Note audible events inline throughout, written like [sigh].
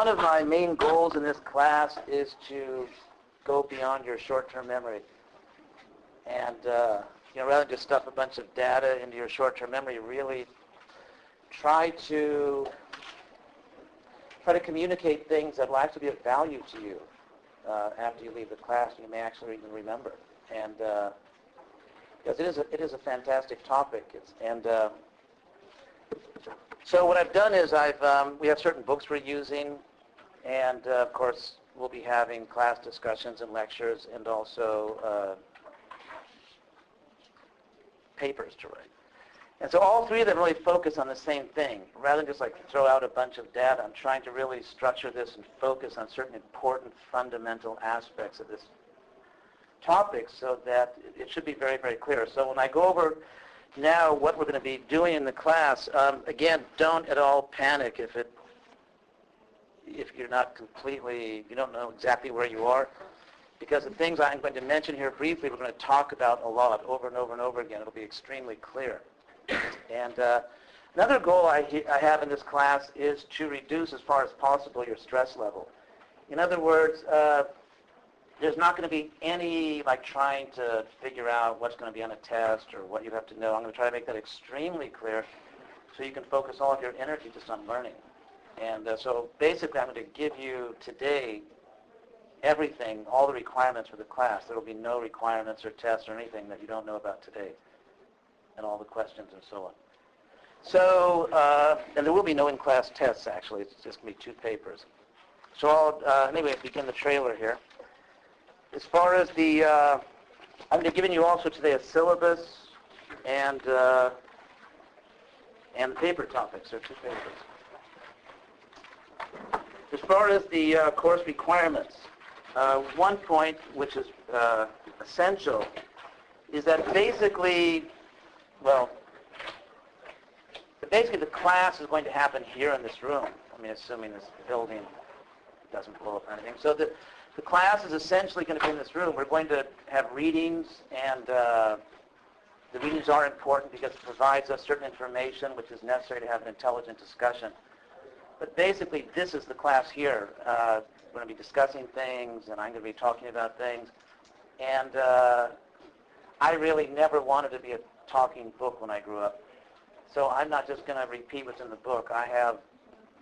one of my main goals in this class is to go beyond your short-term memory. And, uh, you know, rather than just stuff a bunch of data into your short-term memory, really try to try to communicate things that will actually be of value to you uh, after you leave the class. and You may actually even remember. And uh, because it is a, it is a fantastic topic. It's, and uh, so what I've done is I've um, we have certain books we're using, and uh, of course we'll be having class discussions and lectures, and also uh, papers to write. And so all three of them really focus on the same thing. Rather than just like throw out a bunch of data, I'm trying to really structure this and focus on certain important fundamental aspects of this topic so that it should be very, very clear. So when I go over now what we're going to be doing in the class, um, again, don't at all panic if it if you're not completely, you don't know exactly where you are. Because the things I'm going to mention here briefly, we're going to talk about a lot over and over and over again. It'll be extremely clear. And uh, another goal I, I have in this class is to reduce as far as possible your stress level. In other words, uh, there's not going to be any like trying to figure out what's going to be on a test or what you have to know. I'm going to try to make that extremely clear so you can focus all of your energy just on learning. And uh, so basically I'm going to give you today everything, all the requirements for the class. There will be no requirements or tests or anything that you don't know about today and all the questions and so on. So, uh, and there will be no in-class tests actually. It's just going to be two papers. So I'll, uh, anyway, begin the trailer here. As far as the, uh, I'm giving you also today a syllabus and uh, and paper topics. Are two papers. As far as the uh, course requirements, uh, one point which is uh, essential is that basically, well, basically the class is going to happen here in this room. I mean, assuming this building doesn't blow up or anything. So the, the class is essentially going to be in this room. We're going to have readings, and uh, the readings are important because it provides us certain information which is necessary to have an intelligent discussion. But basically, this is the class here. Uh, we're going to be discussing things, and I'm going to be talking about things. And uh, I really never wanted to be a talking book when I grew up. So I'm not just going to repeat what's in the book. I have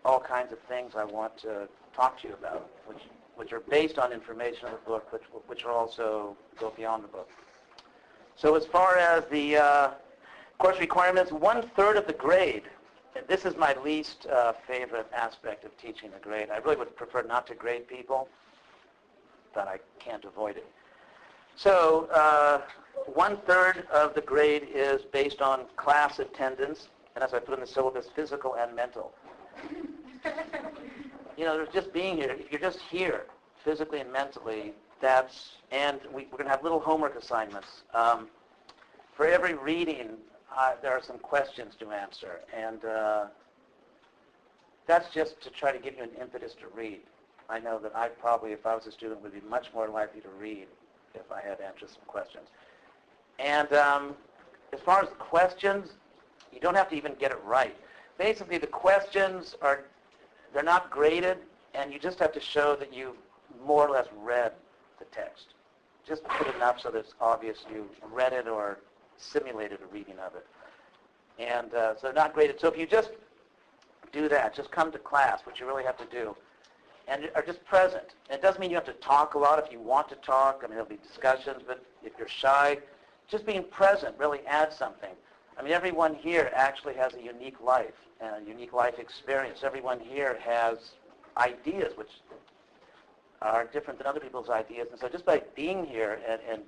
all kinds of things I want to talk to you about, which which are based on information in the book, which, which are also go beyond the book. So as far as the uh, course requirements, one-third of the grade, this is my least uh, favorite aspect of teaching a grade. I really would prefer not to grade people, but I can't avoid it. So uh, one-third of the grade is based on class attendance, and as I put in the syllabus, physical and mental you know, there's just being here. If you're just here, physically and mentally, that's, and we, are going to have little homework assignments. Um, for every reading, uh, there are some questions to answer, and uh, that's just to try to give you an impetus to read. I know that I probably, if I was a student, would be much more likely to read if I had answered some questions. And um, as far as questions, you don't have to even get it right. Basically, the questions are they're not graded, and you just have to show that you more or less read the text. Just put enough so that it's obvious you read it or simulated a reading of it. And uh, so not graded. So if you just do that, just come to class, which you really have to do, and are just present. And it doesn't mean you have to talk a lot if you want to talk. I mean, there'll be discussions, but if you're shy, just being present really adds something. I mean, everyone here actually has a unique life and a unique life experience. Everyone here has ideas which are different than other people's ideas. And so just by being here and, and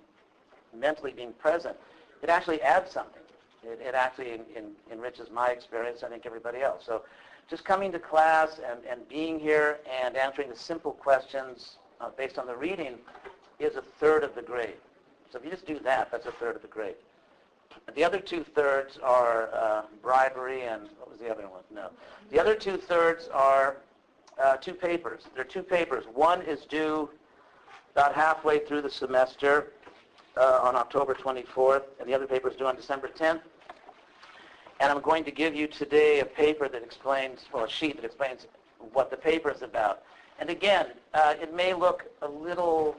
mentally being present, it actually adds something. It, it actually in, in, enriches my experience, I think everybody else. So just coming to class and, and being here and answering the simple questions uh, based on the reading is a third of the grade. So if you just do that, that's a third of the grade. The other two-thirds are uh, bribery and what was the other one? No. The other two-thirds are uh, two papers. There are two papers. One is due about halfway through the semester uh, on October 24th, and the other paper is due on December 10th. And I'm going to give you today a paper that explains, well, a sheet that explains what the paper is about. And again, uh, it may look a little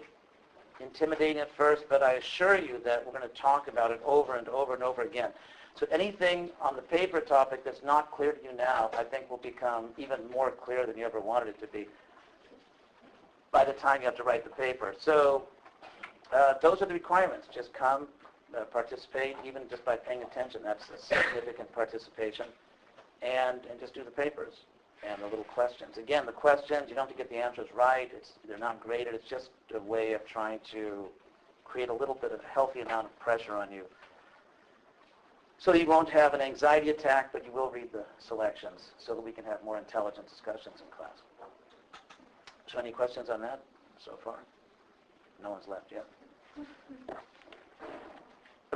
intimidating at first, but I assure you that we're going to talk about it over and over and over again. So anything on the paper topic that's not clear to you now, I think will become even more clear than you ever wanted it to be by the time you have to write the paper. So uh, those are the requirements. Just come, uh, participate, even just by paying attention. That's a significant participation. And, and just do the papers and the little questions. Again, the questions, you don't have to get the answers right. It's, they're not graded. It's just a way of trying to create a little bit of a healthy amount of pressure on you. So you won't have an anxiety attack, but you will read the selections so that we can have more intelligent discussions in class. So any questions on that so far? No one's left yet.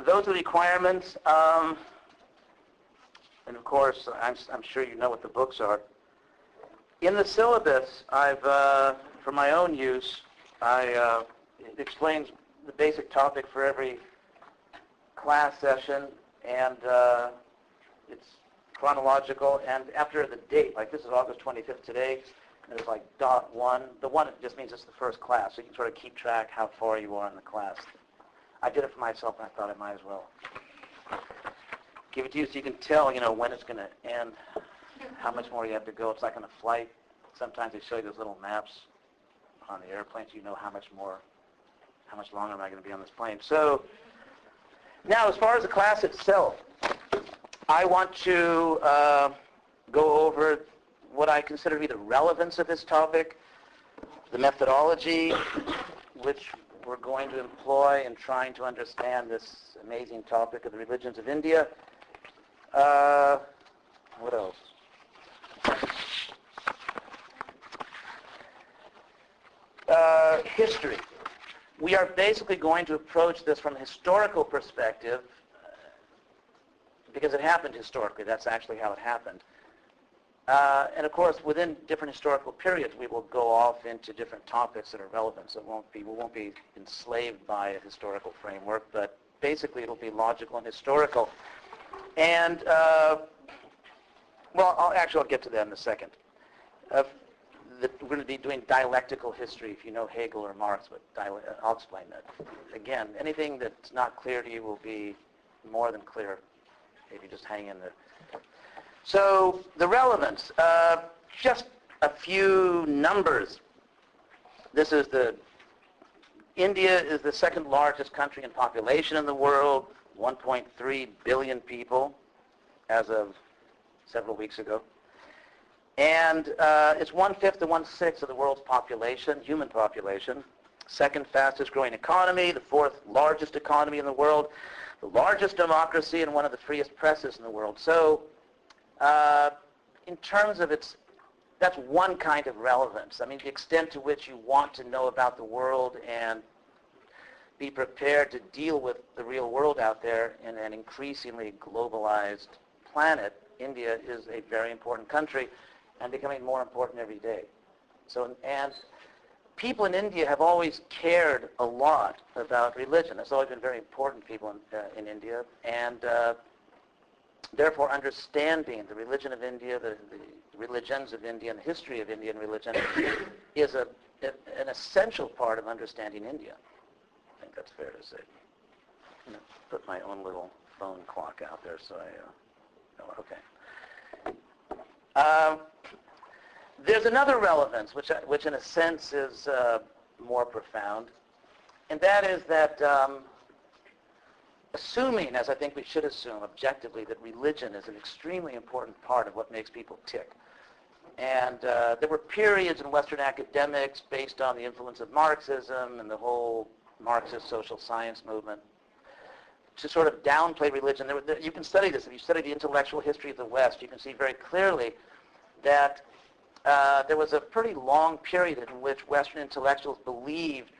Those are the requirements. Um, and of course, I'm, I'm sure you know what the books are. In the syllabus, I've, uh, for my own use, I, uh, it explains the basic topic for every class session, and uh, it's chronological, and after the date, like this is August 25th today, and it's like dot one. The one just means it's the first class, so you can sort of keep track how far you are in the class. I did it for myself, and I thought I might as well give it to you so you can tell, you know, when it's going to end, how much more you have to go. It's like on a flight. Sometimes they show you those little maps on the airplane so you know how much more, how much longer am I going to be on this plane. So now as far as the class itself, I want to uh, go over what I consider to be the relevance of this topic, the methodology which we're going to employ in trying to understand this amazing topic of the religions of India. Uh, what else? Uh, history. We are basically going to approach this from a historical perspective because it happened historically. That's actually how it happened. Uh, and of course, within different historical periods, we will go off into different topics that are relevant. So it won't be, we won't be enslaved by a historical framework, but basically it'll be logical and historical. And, uh, well, I'll, actually I'll get to that in a second. Uh, the, we're going to be doing dialectical history, if you know Hegel or Marx, but I'll explain that. Again, anything that's not clear to you will be more than clear if you just hang in there. So the relevance, uh, just a few numbers. This is the, India is the second largest country in population in the world, 1.3 billion people as of several weeks ago. And uh, it's one-fifth to one-sixth of the world's population, human population. Second fastest growing economy, the fourth largest economy in the world, the largest democracy, and one of the freest presses in the world. So uh, in terms of its, that's one kind of relevance. I mean, the extent to which you want to know about the world and be prepared to deal with the real world out there in an increasingly globalized planet, India is a very important country and becoming more important every day. So, and people in India have always cared a lot about religion. It's always been very important people in, uh, in India. And uh, therefore understanding the religion of India, the, the, religions of India, and the history of Indian religion [coughs] is a, an essential part of understanding India. I think that's fair to say. I'm going to put my own little phone clock out there so I, uh, oh, okay. Um, there's another relevance, which, which in a sense is uh, more profound, and that is that um, assuming, as I think we should assume objectively, that religion is an extremely important part of what makes people tick. And uh, there were periods in Western academics based on the influence of Marxism and the whole Marxist social science movement to sort of downplay religion. There, there, you can study this. If you study the intellectual history of the West, you can see very clearly that uh, there was a pretty long period in which Western intellectuals believed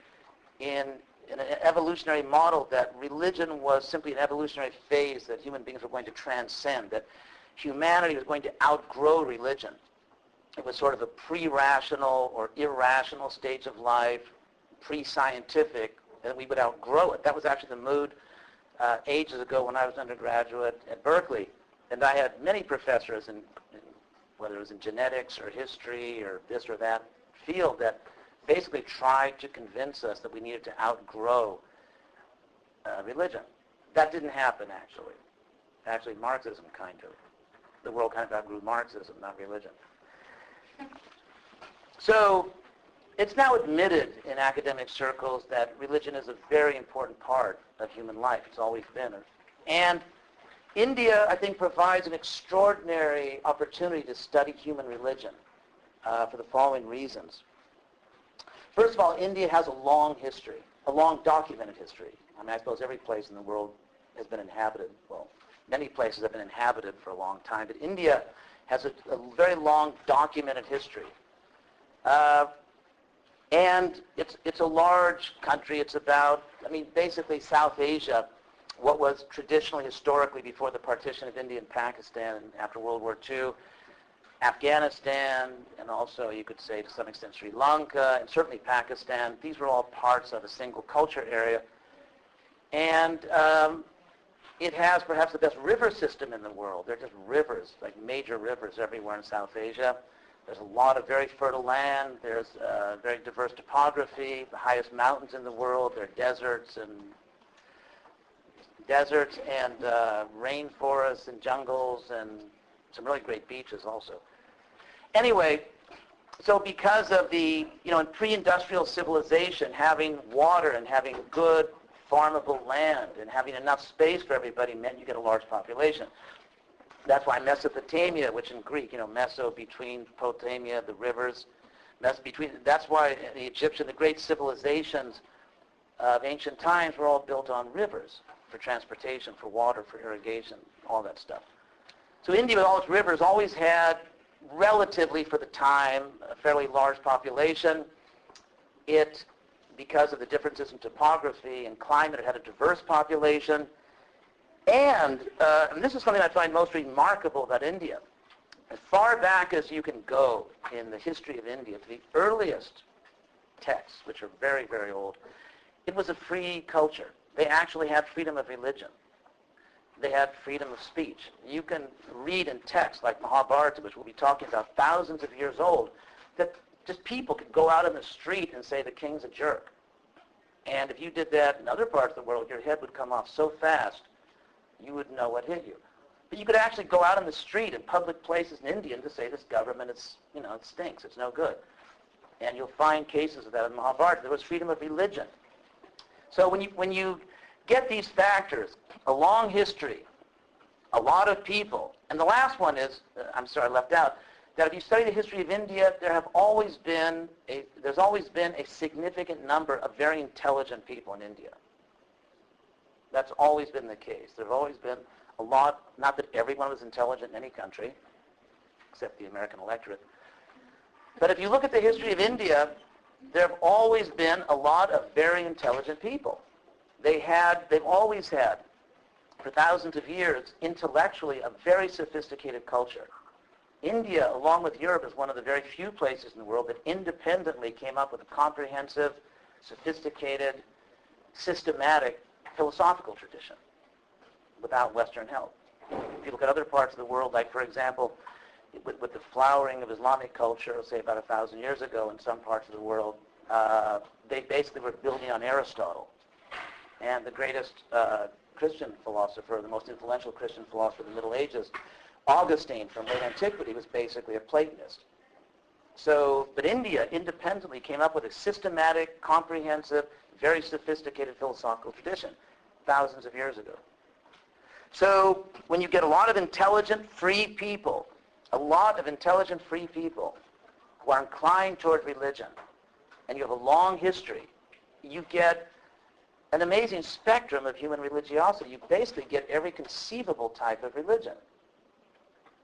in in an evolutionary model that religion was simply an evolutionary phase that human beings were going to transcend, that humanity was going to outgrow religion. It was sort of a pre-rational or irrational stage of life, pre-scientific, and we would outgrow it. That was actually the mood uh, ages ago when I was undergraduate at Berkeley. And I had many professors in, in whether it was in genetics or history or this or that field, that basically tried to convince us that we needed to outgrow uh, religion. That didn't happen, actually. Actually, Marxism kind of. The world kind of outgrew Marxism, not religion. So it's now admitted in academic circles that religion is a very important part of human life. It's always been. And India, I think, provides an extraordinary opportunity to study human religion uh, for the following reasons. First of all, India has a long history, a long documented history. I mean, I suppose every place in the world has been inhabited. Well, many places have been inhabited for a long time, but India has a, a very long documented history. Uh, and it's, it's a large country. It's about, I mean, basically South Asia, what was traditionally, historically, before the partition of India and Pakistan after World War II, Afghanistan, and also you could say to some extent Sri Lanka, and certainly Pakistan. These were all parts of a single culture area. And um, it has perhaps the best river system in the world. There are just rivers, like major rivers everywhere in South Asia. There's a lot of very fertile land. There's uh, very diverse topography, the highest mountains in the world. There are deserts and deserts and uh, rainforests and jungles and some really great beaches also. Anyway, so because of the, you know, in pre-industrial civilization, having water and having good farmable land and having enough space for everybody meant you get a large population. That's why Mesopotamia, which in Greek, you know, Meso between Potamia, the rivers, Mes between. That's why the Egyptian, the great civilizations of ancient times were all built on rivers for transportation, for water, for irrigation, all that stuff. So India, with all its rivers, always had, relatively for the time, a fairly large population. It, because of the differences in topography and climate, it had a diverse population. And, uh, and this is something I find most remarkable about India. As far back as you can go in the history of India, to the earliest texts, which are very, very old, it was a free culture. They actually had freedom of religion. They had freedom of speech. You can read in texts like Mahabharata, which we'll be talking about, thousands of years old, that just people could go out in the street and say the king's a jerk. And if you did that in other parts of the world, your head would come off so fast you wouldn't know what hit you. But you could actually go out on the street in public places in India to say this government is, you know, it stinks, it's no good. And you'll find cases of that in Mahabharata. There was freedom of religion. So when you, when you get these factors, a long history, a lot of people, and the last one is, uh, I'm sorry, I left out, that if you study the history of India, there have always been a, there's always been a significant number of very intelligent people in India. That's always been the case. There have always been a lot, not that everyone was intelligent in any country, except the American electorate. But if you look at the history of India, there have always been a lot of very intelligent people. They had, they've always had, for thousands of years, intellectually, a very sophisticated culture. India, along with Europe, is one of the very few places in the world that independently came up with a comprehensive, sophisticated, systematic philosophical tradition without Western help. If you look at other parts of the world, like, for example, with, with the flowering of Islamic culture, say about a thousand years ago in some parts of the world, uh, they basically were building on Aristotle. And the greatest uh, Christian philosopher, the most influential Christian philosopher of the Middle Ages, Augustine from late antiquity was basically a Platonist. So, but India independently came up with a systematic, comprehensive, very sophisticated philosophical tradition thousands of years ago. So when you get a lot of intelligent, free people, a lot of intelligent, free people who are inclined toward religion, and you have a long history, you get an amazing spectrum of human religiosity. You basically get every conceivable type of religion.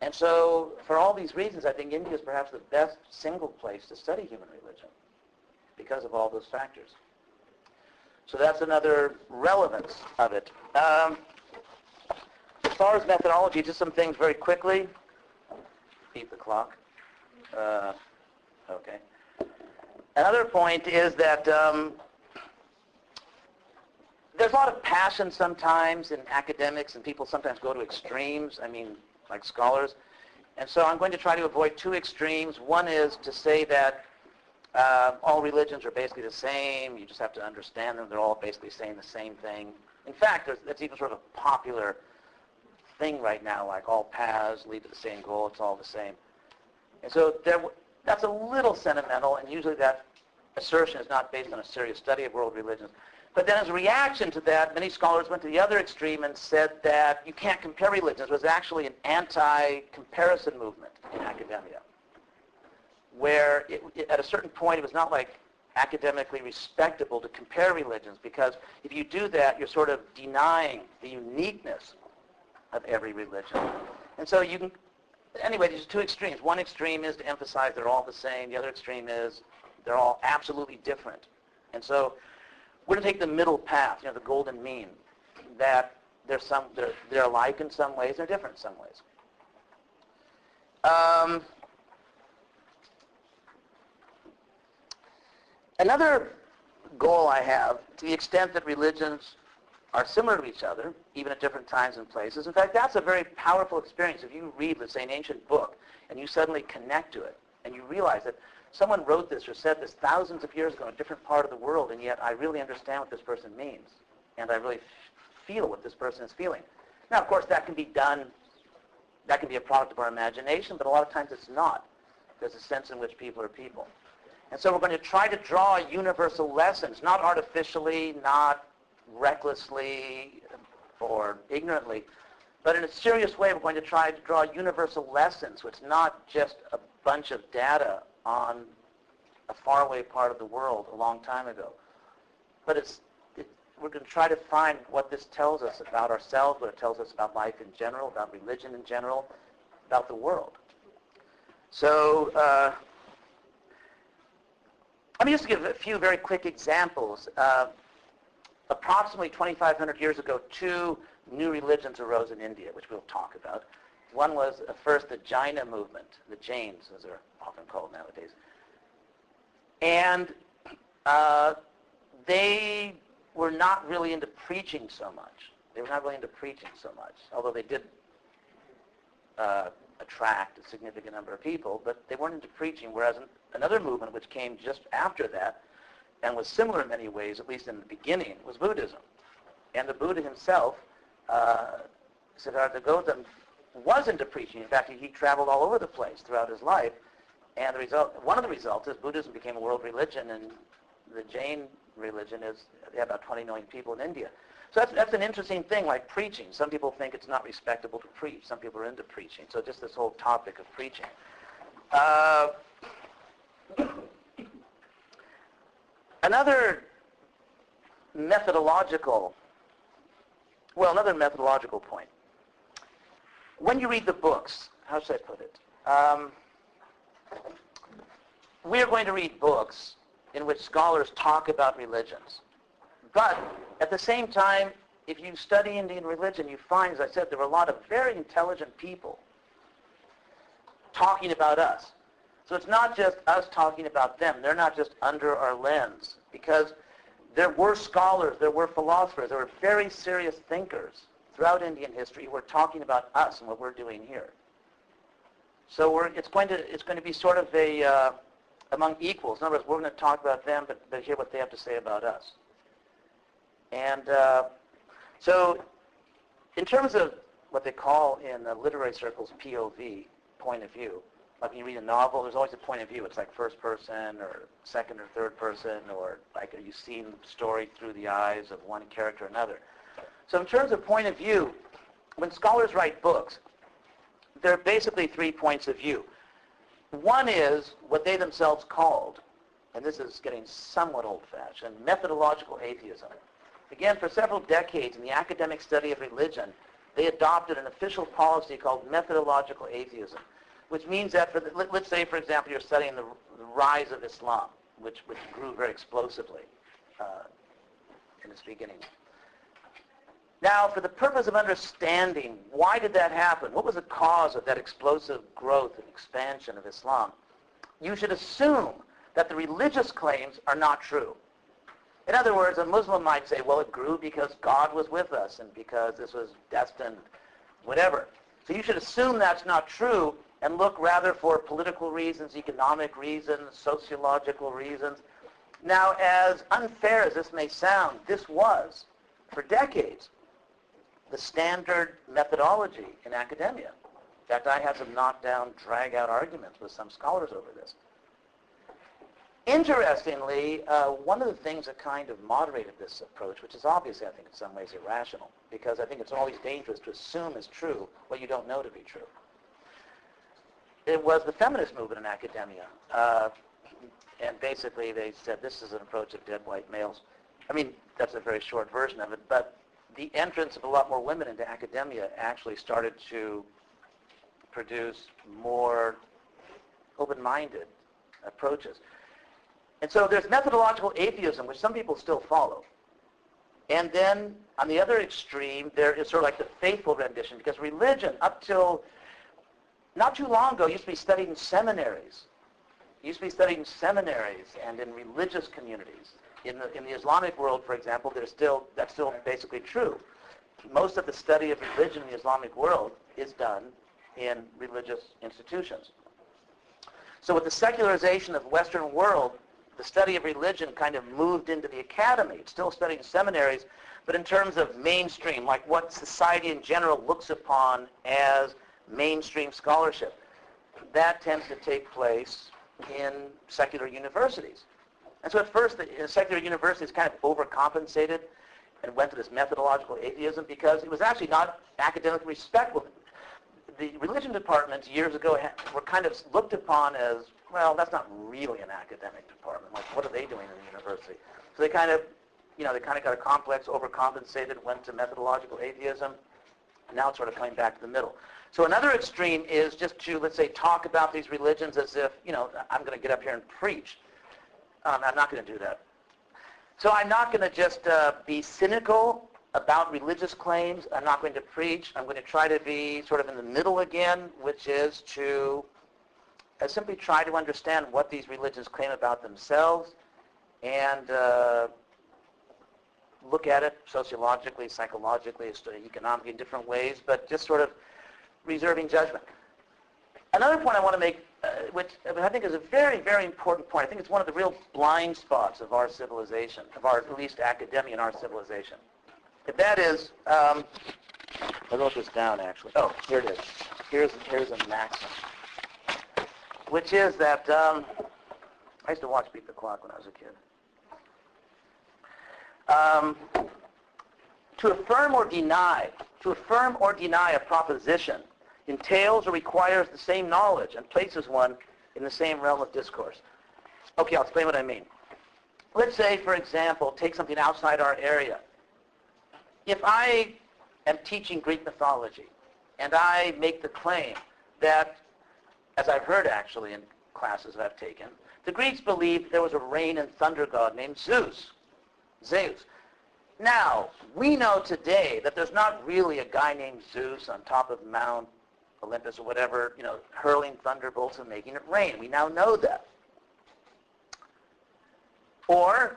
And so for all these reasons, I think India is perhaps the best single place to study human religion because of all those factors. So that's another relevance of it. Um, as far as methodology, just some things very quickly. Beat the clock. Uh, okay. Another point is that um, there's a lot of passion sometimes in academics, and people sometimes go to extremes. I mean, like scholars. And so I'm going to try to avoid two extremes. One is to say that uh, all religions are basically the same. You just have to understand them. They're all basically saying the same thing. In fact, that's even sort of a popular thing right now, like all paths lead to the same goal. It's all the same. And so there, that's a little sentimental, and usually that assertion is not based on a serious study of world religions. But then as a reaction to that, many scholars went to the other extreme and said that you can't compare religions. It was actually an anti-comparison movement in academia, where it, it, at a certain point it was not like academically respectable to compare religions because if you do that, you're sort of denying the uniqueness of every religion. And so you can, anyway, these are two extremes. One extreme is to emphasize they're all the same. The other extreme is they're all absolutely different. And so we're going to take the middle path, you know, the golden mean, that they're, some, they're, they're alike in some ways, they're different in some ways. Um, another goal I have, to the extent that religions are similar to each other, even at different times and places. In fact, that's a very powerful experience. If you read, let's say, an ancient book, and you suddenly connect to it, and you realize that someone wrote this or said this thousands of years ago in a different part of the world, and yet I really understand what this person means, and I really feel what this person is feeling. Now, of course, that can be done, that can be a product of our imagination, but a lot of times it's not. There's a sense in which people are people. And so we're going to try to draw universal lessons, not artificially, not recklessly or ignorantly, but in a serious way, we're going to try to draw universal lessons. So it's not just a bunch of data on a faraway part of the world a long time ago. But it's, it, we're going to try to find what this tells us about ourselves, what it tells us about life in general, about religion in general, about the world. So uh, let me just give a few very quick examples. Uh, approximately 2,500 years ago, two new religions arose in India, which we'll talk about. One was uh, first the Jaina movement, the Jains, as they're often called nowadays. And uh, they were not really into preaching so much. They were not really into preaching so much, although they did uh, attract a significant number of people, but they weren't into preaching, whereas another movement which came just after that and was similar in many ways, at least in the beginning, was Buddhism. And the Buddha himself, uh, Siddhartha Gautama, was into preaching. In fact, he, he traveled all over the place throughout his life. And the result, one of the results is Buddhism became a world religion, and the Jain religion is about 20 million people in India. So that's, that's an interesting thing, like preaching. Some people think it's not respectable to preach. Some people are into preaching. So just this whole topic of preaching. Uh, another methodological, well, another methodological point when you read the books, how should I put it? Um, we are going to read books in which scholars talk about religions. But at the same time, if you study Indian religion, you find, as I said, there were a lot of very intelligent people talking about us. So it's not just us talking about them. They're not just under our lens. Because there were scholars, there were philosophers, there were very serious thinkers throughout Indian history we're talking about us and what we're doing here. So it's, going to, it's going to be sort of a, uh, among equals. In other words, we're going to talk about them, but, but hear what they have to say about us. And uh, so in terms of what they call in the literary circles POV, point of view, like when you read a novel, there's always a point of view. It's like first person or second or third person, or like are you see the story through the eyes of one character or another. So in terms of point of view, when scholars write books, there are basically three points of view. One is what they themselves called, and this is getting somewhat old-fashioned, methodological atheism. Again, for several decades in the academic study of religion, they adopted an official policy called methodological atheism, which means that, for the, let's say, for example, you're studying the, the rise of Islam, which, which grew very explosively uh, in its beginning. Now, for the purpose of understanding why did that happen, what was the cause of that explosive growth and expansion of Islam, you should assume that the religious claims are not true. In other words, a Muslim might say, well, it grew because God was with us and because this was destined, whatever. So you should assume that's not true and look rather for political reasons, economic reasons, sociological reasons. Now, as unfair as this may sound, this was, for decades, the standard methodology in academia. In fact, I had some knockdown, drag-out arguments with some scholars over this. Interestingly, uh, one of the things that kind of moderated this approach, which is obviously, I think, in some ways irrational, because I think it's always dangerous to assume as true what you don't know to be true. It was the feminist movement in academia. Uh, and basically they said this is an approach of dead white males. I mean, that's a very short version of it, but the entrance of a lot more women into academia actually started to produce more open-minded approaches. And so there's methodological atheism, which some people still follow. And then on the other extreme, there is sort of like the faithful rendition, because religion, up till not too long ago, used to be studied in seminaries. Used to be studied in seminaries and in religious communities. In the, in the Islamic world, for example, there's still, that's still basically true. Most of the study of religion in the Islamic world is done in religious institutions. So with the secularization of the Western world, the study of religion kind of moved into the academy. It's still studied in seminaries, but in terms of mainstream, like what society in general looks upon as mainstream scholarship, that tends to take place in secular universities. And so at first, the uh, secular universities kind of overcompensated and went to this methodological atheism because it was actually not academically respectful. The religion departments years ago were kind of looked upon as, well, that's not really an academic department. Like, what are they doing in the university? So they kind of, you know, they kind of got a complex, overcompensated, went to methodological atheism. Now it's sort of coming back to the middle. So another extreme is just to, let's say, talk about these religions as if, you know, I'm going to get up here and preach. Um, I'm not going to do that. So I'm not going to just uh, be cynical about religious claims. I'm not going to preach. I'm going to try to be sort of in the middle again, which is to uh, simply try to understand what these religions claim about themselves and uh, look at it sociologically, psychologically, economically in different ways, but just sort of reserving judgment. Another point I want to make, uh, which I think is a very, very important point, I think it's one of the real blind spots of our civilization, of our, at least academia in our civilization. If that is, um, I wrote this down actually. Oh, here it is. Here's, here's a maxim, which is that, um, I used to watch Beat the Clock when I was a kid. Um, to affirm or deny, to affirm or deny a proposition entails or requires the same knowledge and places one in the same realm of discourse. Okay, I'll explain what I mean. Let's say, for example, take something outside our area. If I am teaching Greek mythology and I make the claim that, as I've heard actually in classes that I've taken, the Greeks believed there was a rain and thunder god named Zeus. Zeus. Now, we know today that there's not really a guy named Zeus on top of Mount Olympus or whatever, you know, hurling thunderbolts and making it rain. We now know that. Or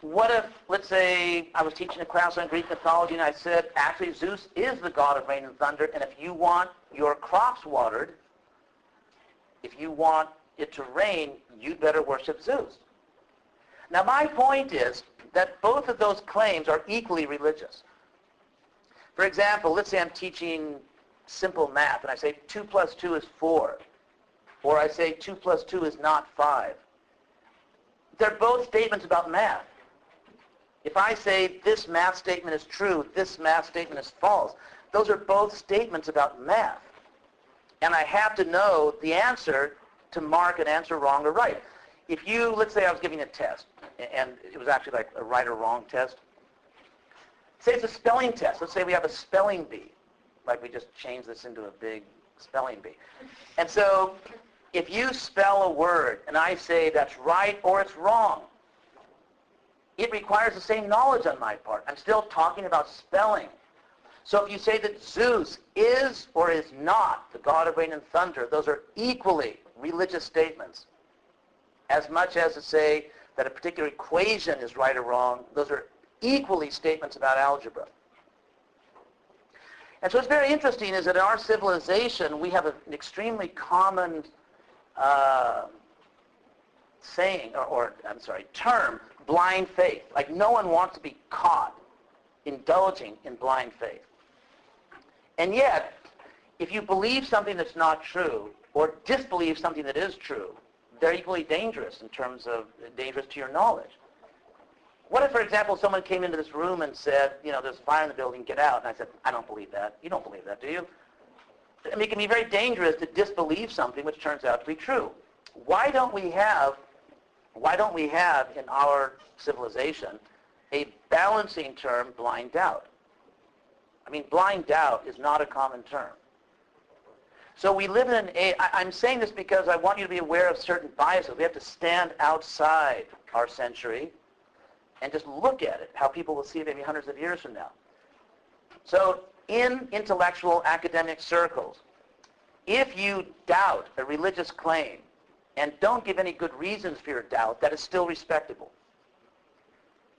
what if, let's say, I was teaching a class on Greek mythology and I said, actually Zeus is the god of rain and thunder, and if you want your crops watered, if you want it to rain, you'd better worship Zeus. Now my point is that both of those claims are equally religious. For example, let's say I'm teaching simple math, and I say 2 plus 2 is 4. Or I say 2 plus 2 is not 5. They're both statements about math. If I say this math statement is true, this math statement is false, those are both statements about math. And I have to know the answer to mark an answer wrong or right. If you, let's say I was giving a test, and it was actually like a right or wrong test. Say it's a spelling test. Let's say we have a spelling bee like we just changed this into a big spelling bee. And so if you spell a word and I say that's right or it's wrong, it requires the same knowledge on my part. I'm still talking about spelling. So if you say that Zeus is or is not the god of rain and thunder, those are equally religious statements. As much as to say that a particular equation is right or wrong, those are equally statements about algebra. And so what's very interesting is that in our civilization, we have an extremely common uh, saying, or, or, I'm sorry, term, blind faith. Like no one wants to be caught indulging in blind faith. And yet, if you believe something that's not true, or disbelieve something that is true, they're equally dangerous in terms of dangerous to your knowledge. What if, for example, someone came into this room and said, you know, there's a fire in the building, get out. And I said, I don't believe that. You don't believe that, do you? I mean, it can be very dangerous to disbelieve something which turns out to be true. Why don't we have, why don't we have in our civilization a balancing term, blind doubt? I mean, blind doubt is not a common term. So we live in an I'm saying this because I want you to be aware of certain biases. We have to stand outside our century and just look at it, how people will see it maybe hundreds of years from now. So in intellectual academic circles, if you doubt a religious claim and don't give any good reasons for your doubt, that is still respectable.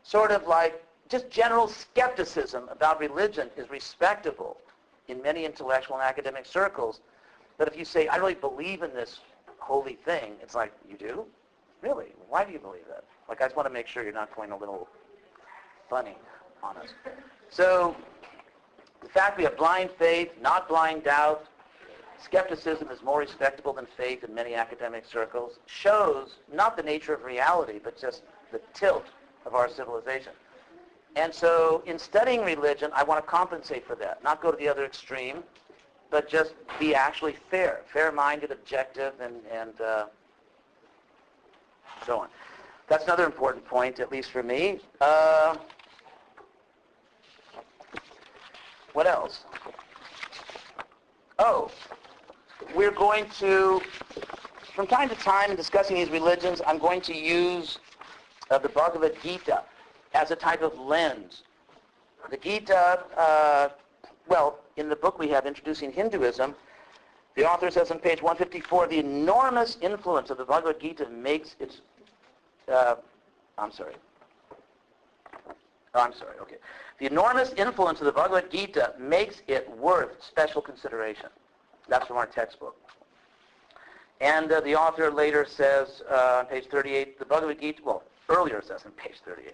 Sort of like just general skepticism about religion is respectable in many intellectual and academic circles. But if you say, I really believe in this holy thing, it's like, you do? Really? Why do you believe that? Like, I just want to make sure you're not going a little funny on us. So, the fact we have blind faith, not blind doubt, skepticism is more respectable than faith in many academic circles, shows not the nature of reality, but just the tilt of our civilization. And so in studying religion, I want to compensate for that, not go to the other extreme, but just be actually fair, fair-minded, objective, and, and uh, so on. That's another important point, at least for me. Uh, what else? Oh, we're going to, from time to time in discussing these religions, I'm going to use uh, the Bhagavad Gita as a type of lens. The Gita, uh, well, in the book we have Introducing Hinduism, the author says on page 154, the enormous influence of the Bhagavad Gita makes its, uh, I'm sorry. Oh, I'm sorry, okay. The enormous influence of the Bhagavad Gita makes it worth special consideration. That's from our textbook. And uh, the author later says uh, on page 38, the Bhagavad Gita, well, earlier says on page 38,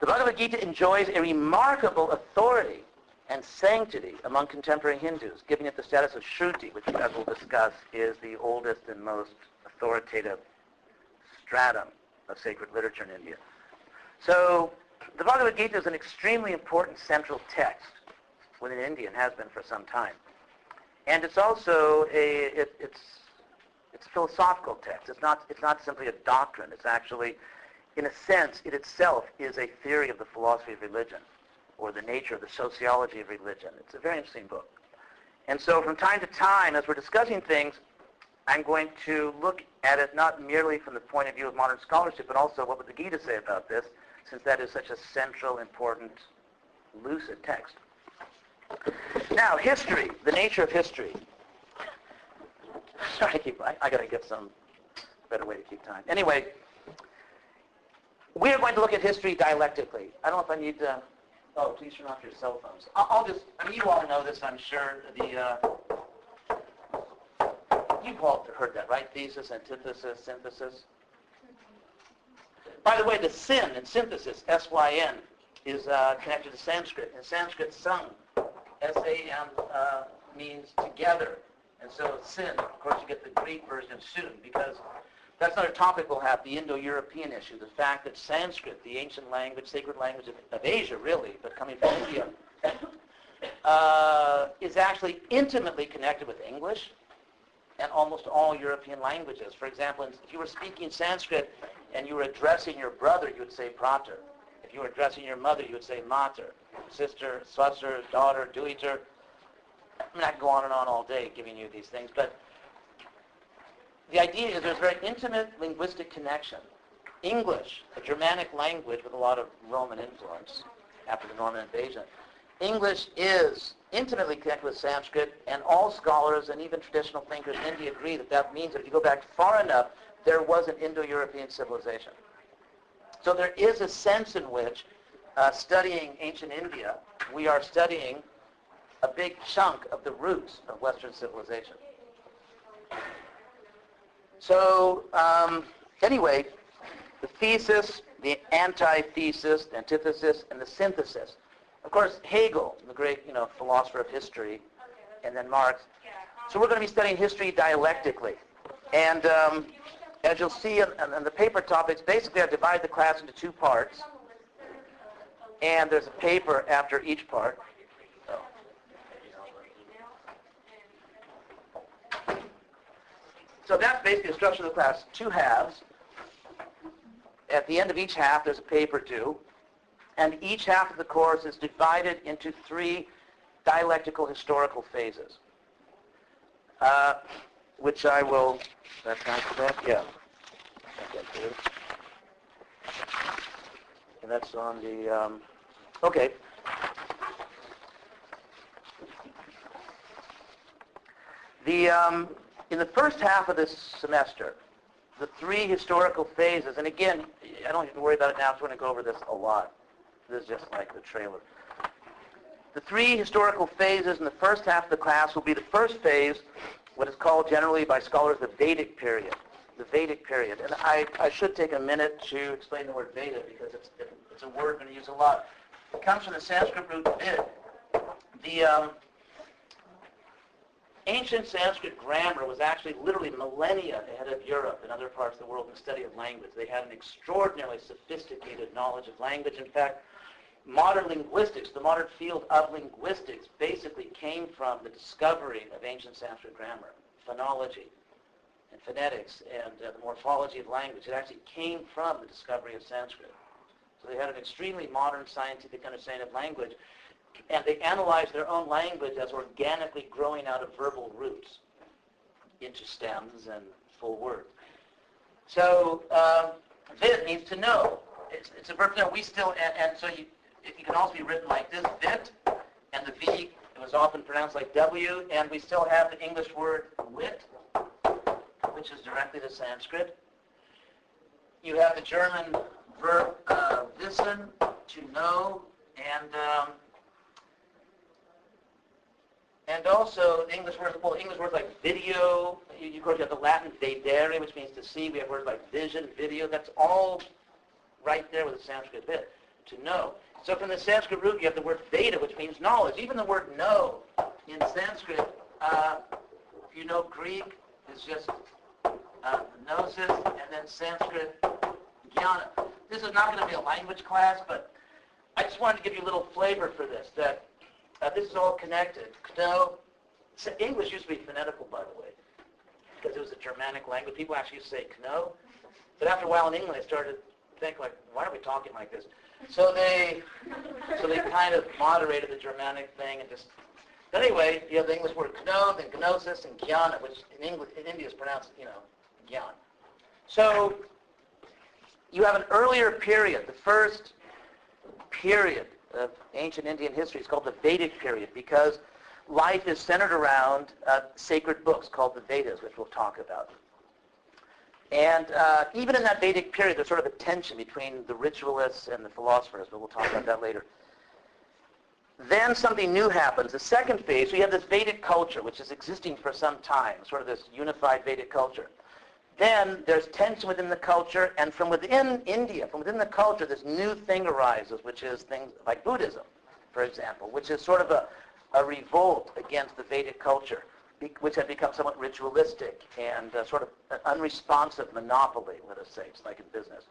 the Bhagavad Gita enjoys a remarkable authority and sanctity among contemporary Hindus, giving it the status of Shruti, which, as we'll discuss, is the oldest and most authoritative stratum of sacred literature in India. So the Bhagavad Gita is an extremely important central text within India and has been for some time. And it's also a, it, it's, it's a philosophical text. It's not, it's not simply a doctrine. It's actually in a sense, it itself is a theory of the philosophy of religion or the nature of the sociology of religion. It's a very interesting book. And so from time to time, as we're discussing things, I'm going to look at it not merely from the point of view of modern scholarship, but also what would the Gita say about this, since that is such a central, important, lucid text. Now, history, the nature of history. [laughs] Sorry, I, keep, I, I got to get some better way to keep time. Anyway, we are going to look at history dialectically. I don't know if I need to... Oh, please turn off your cell phones. I'll, I'll just... I mean, you all know this, I'm sure. The... Uh, you've all heard that, right? Thesis, antithesis, synthesis. By the way, the sin in synthesis, S-Y-N, is uh, connected to Sanskrit. In Sanskrit, sam, S-A-M, uh, means together. And so sin, of course, you get the Greek version soon because that's another topic we'll have, the Indo-European issue, the fact that Sanskrit, the ancient language, sacred language of, of Asia, really, but coming from India, [coughs] uh, is actually intimately connected with English and almost all European languages. For example, if you were speaking Sanskrit and you were addressing your brother, you would say prater. If you were addressing your mother, you would say mater. Sister, swasser, daughter, duiter. I'm not go on and on all day giving you these things, but the idea is there's a very intimate linguistic connection. English, a Germanic language with a lot of Roman influence after the Norman invasion, English is intimately connected with Sanskrit, and all scholars and even traditional thinkers in India agree that that means that if you go back far enough, there was an Indo-European civilization. So there is a sense in which, uh, studying ancient India, we are studying a big chunk of the roots of Western civilization. So um, anyway, the thesis, the antithesis, the antithesis, and the synthesis. Of course, Hegel, the great you know philosopher of history, and then Marx. So we're going to be studying history dialectically. And um, as you'll see in, in the paper topics, basically I divide the class into two parts. And there's a paper after each part. So that's basically the structure of the class. Two halves. At the end of each half, there's a paper due. And each half of the course is divided into three dialectical historical phases, uh, which I will, that's not correct, yeah. And that's on the, um, okay. The, um, in the first half of this semester, the three historical phases, and again, I don't have to worry about it now, we're going to go over this a lot. This is just like the trailer. The three historical phases in the first half of the class will be the first phase, what is called generally by scholars the Vedic period. The Vedic period. And I, I should take a minute to explain the word Veda because it's, it's a word we're going to use a lot. It comes from the Sanskrit root vid. The um, ancient Sanskrit grammar was actually literally millennia ahead of Europe and other parts of the world in the study of language. They had an extraordinarily sophisticated knowledge of language. In fact, modern linguistics, the modern field of linguistics, basically came from the discovery of ancient Sanskrit grammar, phonology, and phonetics, and uh, the morphology of language. It actually came from the discovery of Sanskrit. So they had an extremely modern scientific understanding of language, and they analyzed their own language as organically growing out of verbal roots into stems and full words. So uh, vid means to know. It's, it's a verb to know. We still, and, and so you, it can also be written like this, vit, and the V it was often pronounced like W, and we still have the English word wit, which is directly to Sanskrit. You have the German verb uh, wissen, to know, and um, and also English words, well, English words like video. You, of course, you have the Latin vedere, which means to see. We have words like vision, video. That's all right there with the Sanskrit bit, to know. So from the Sanskrit root, you have the word veda, which means knowledge. Even the word know in Sanskrit, uh, if you know Greek, is just uh, gnosis, and then Sanskrit, jnana. This is not going to be a language class, but I just wanted to give you a little flavor for this, that uh, this is all connected. Kno, English used to be phonetical, by the way, because it was a Germanic language. People actually used to say Kno. But after a while in England, they started to think, like, why are we talking like this? So they, so they kind of moderated the Germanic thing and just. But anyway, you have the English word kno, then gnosis, and jnana, which in English in India is pronounced, you know, gyan. So you have an earlier period, the first period of ancient Indian history is called the Vedic period because life is centered around uh, sacred books called the Vedas, which we'll talk about. And uh, even in that Vedic period, there's sort of a tension between the ritualists and the philosophers, but we'll talk about that later. Then something new happens. The second phase, we have this Vedic culture, which is existing for some time, sort of this unified Vedic culture. Then there's tension within the culture, and from within India, from within the culture, this new thing arises, which is things like Buddhism, for example, which is sort of a, a revolt against the Vedic culture which had become somewhat ritualistic and uh, sort of an unresponsive monopoly, let us say. Like in business.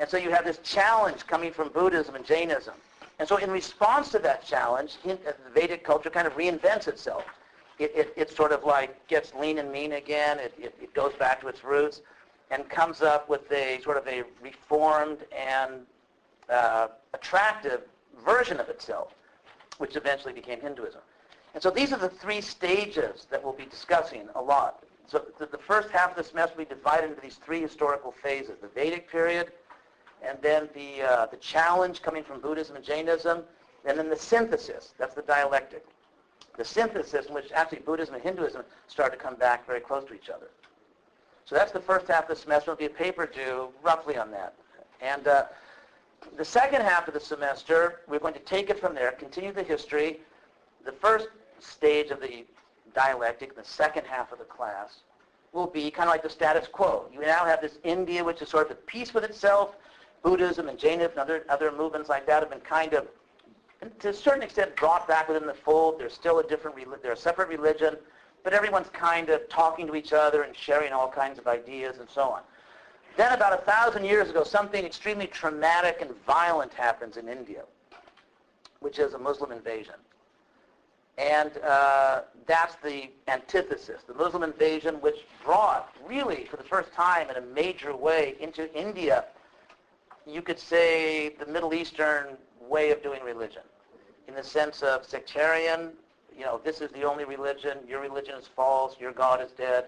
And so you have this challenge coming from Buddhism and Jainism. And so in response to that challenge, uh, the Vedic culture kind of reinvents itself. It, it, it sort of like gets lean and mean again. It, it, it goes back to its roots and comes up with a sort of a reformed and uh, attractive version of itself, which eventually became Hinduism. And so these are the three stages that we'll be discussing a lot. So the, first half of the semester will be divided into these three historical phases, the Vedic period, and then the, uh, the challenge coming from Buddhism and Jainism, and then the synthesis, that's the dialectic. The synthesis in which actually Buddhism and Hinduism start to come back very close to each other. So that's the first half of the semester. There'll be a paper due roughly on that. And uh, the second half of the semester, we're going to take it from there, continue the history, the first stage of the dialectic, the second half of the class, will be kind of like the status quo. You now have this India, which is sort of at peace with itself. Buddhism and Jainism and other, other movements like that have been kind of, to a certain extent, brought back within the fold. There's still a different, they're a separate religion, but everyone's kind of talking to each other and sharing all kinds of ideas and so on. Then about a thousand years ago, something extremely traumatic and violent happens in India, which is a Muslim invasion. And uh, that's the antithesis, the Muslim invasion, which brought, really, for the first time in a major way, into India, you could say, the Middle Eastern way of doing religion, in the sense of sectarian, you know, this is the only religion, your religion is false, your God is dead,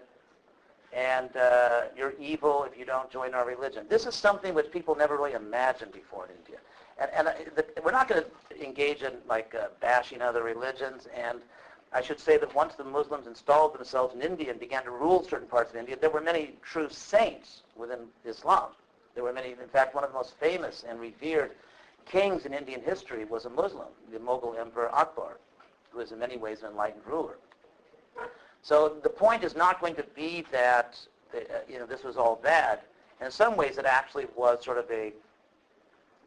and uh, you're evil if you don't join our religion. This is something which people never really imagined before in India. And, and the, we're not going to engage in like uh, bashing other religions. And I should say that once the Muslims installed themselves in India and began to rule certain parts of India, there were many true saints within Islam. There were many, in fact, one of the most famous and revered kings in Indian history was a Muslim, the Mughal Emperor Akbar who is in many ways an enlightened ruler. So the point is not going to be that uh, you know this was all bad. In some ways, it actually was sort of a.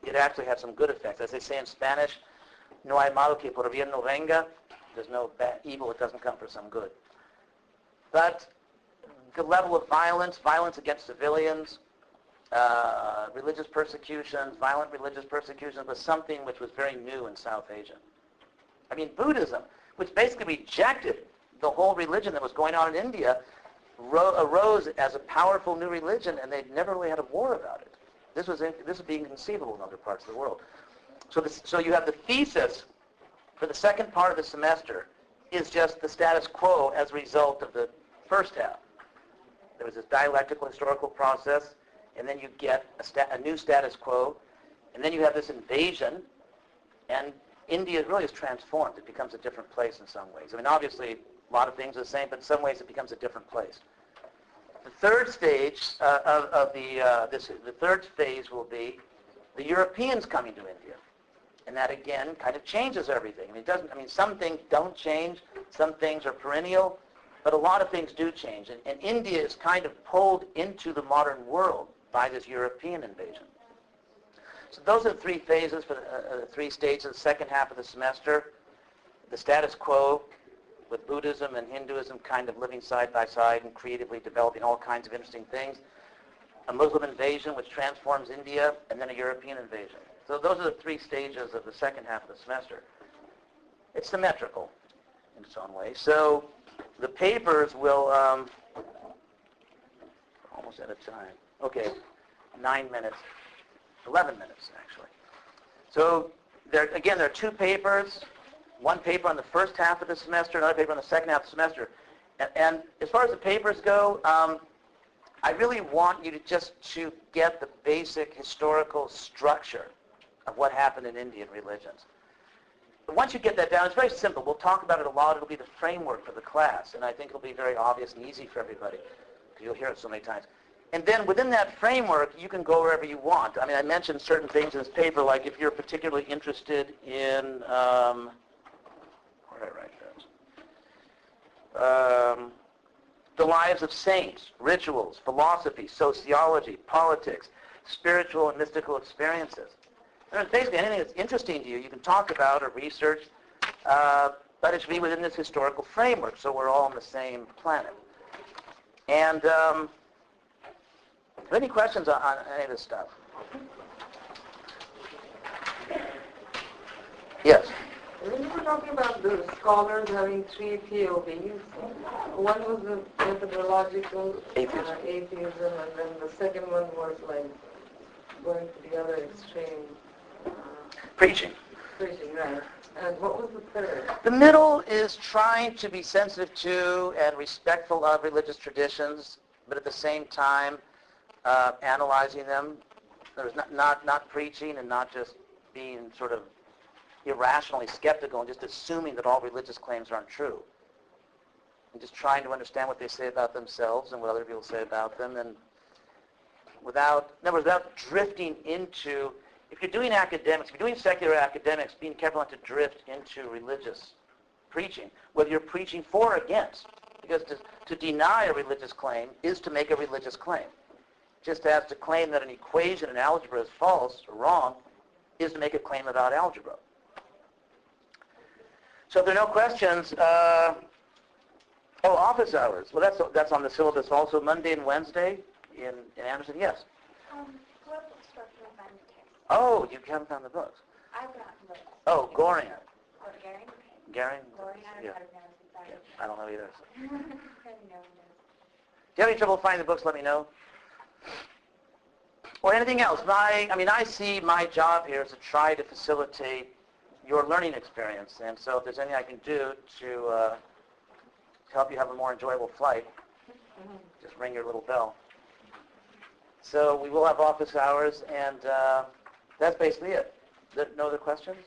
It actually had some good effects, as they say in Spanish. No hay malo que por bien no venga. There's no bad, evil that doesn't come for some good. But the level of violence, violence against civilians, uh, religious persecutions, violent religious persecutions, was something which was very new in South Asia. I mean, Buddhism, which basically rejected the whole religion that was going on in India, ro- arose as a powerful new religion, and they'd never really had a war about it. This was in, this was being conceivable in other parts of the world. So, this, so you have the thesis for the second part of the semester is just the status quo as a result of the first half. There was this dialectical historical process, and then you get a, sta- a new status quo, and then you have this invasion, and India really is transformed. It becomes a different place in some ways. I mean, obviously, a lot of things are the same, but in some ways it becomes a different place. The third stage uh, of, of, the, uh, this, the third phase will be the Europeans coming to India. And that, again, kind of changes everything. I mean, it doesn't, I mean, some things don't change. Some things are perennial. But a lot of things do change. And, and India is kind of pulled into the modern world by this European invasion. So those are the three phases for the uh, uh, three stages of the second half of the semester. The status quo with Buddhism and Hinduism kind of living side by side and creatively developing all kinds of interesting things. A Muslim invasion which transforms India, and then a European invasion. So those are the three stages of the second half of the semester. It's symmetrical in its own way. So the papers will, um, almost out of time. Okay, nine minutes. 11 minutes, actually. So there, again, there are two papers, one paper on the first half of the semester, another paper on the second half of the semester. And, and as far as the papers go, um, I really want you to just to get the basic historical structure of what happened in Indian religions. But once you get that down, it's very simple. We'll talk about it a lot. It'll be the framework for the class, and I think it'll be very obvious and easy for everybody because you'll hear it so many times. And then within that framework, you can go wherever you want. I mean, I mentioned certain things in this paper, like if you're particularly interested in, um, I? Um, the lives of saints, rituals, philosophy, sociology, politics, spiritual and mystical experiences. And basically anything that's interesting to you, you can talk about or research, uh, but it should be within this historical framework, so we're all on the same planet. And um, any questions on, on any of this stuff? Yes. When you were talking about the scholars having three POVs, one was the methodological atheism. Uh, atheism, and then the second one was like going to the other extreme. Uh, preaching. Preaching, right. And what was the third? The middle is trying to be sensitive to and respectful of religious traditions, but at the same time uh, analyzing them. There's not, not, not preaching and not just being sort of irrationally skeptical and just assuming that all religious claims aren't true. And just trying to understand what they say about themselves and what other people say about them and without, in other words, without drifting into, if you're doing academics, if you're doing secular academics, being careful not to drift into religious preaching, whether you're preaching for or against. Because to, to deny a religious claim is to make a religious claim. Just as to claim that an equation in algebra is false or wrong is to make a claim about algebra. So if there are no questions, uh, oh, office hours. Well, that's, that's on the syllabus also, Monday and Wednesday in, in Anderson, yes. Um, what bookstore can I find the text? Oh, you haven't found the books. I've got books. Oh, Goring. Gary? Goring, I don't Yeah. know how to pronounce it, sorry. Yeah, I don't know either. so. [laughs] No. If you have any trouble finding the books, let me know. Or anything else. My, I mean, I see my job here is to try to facilitate your learning experience. And so if there's anything I can do to, uh, help you have a more enjoyable flight, just ring your little bell. So we will have office hours, and uh, that's basically it. No other questions?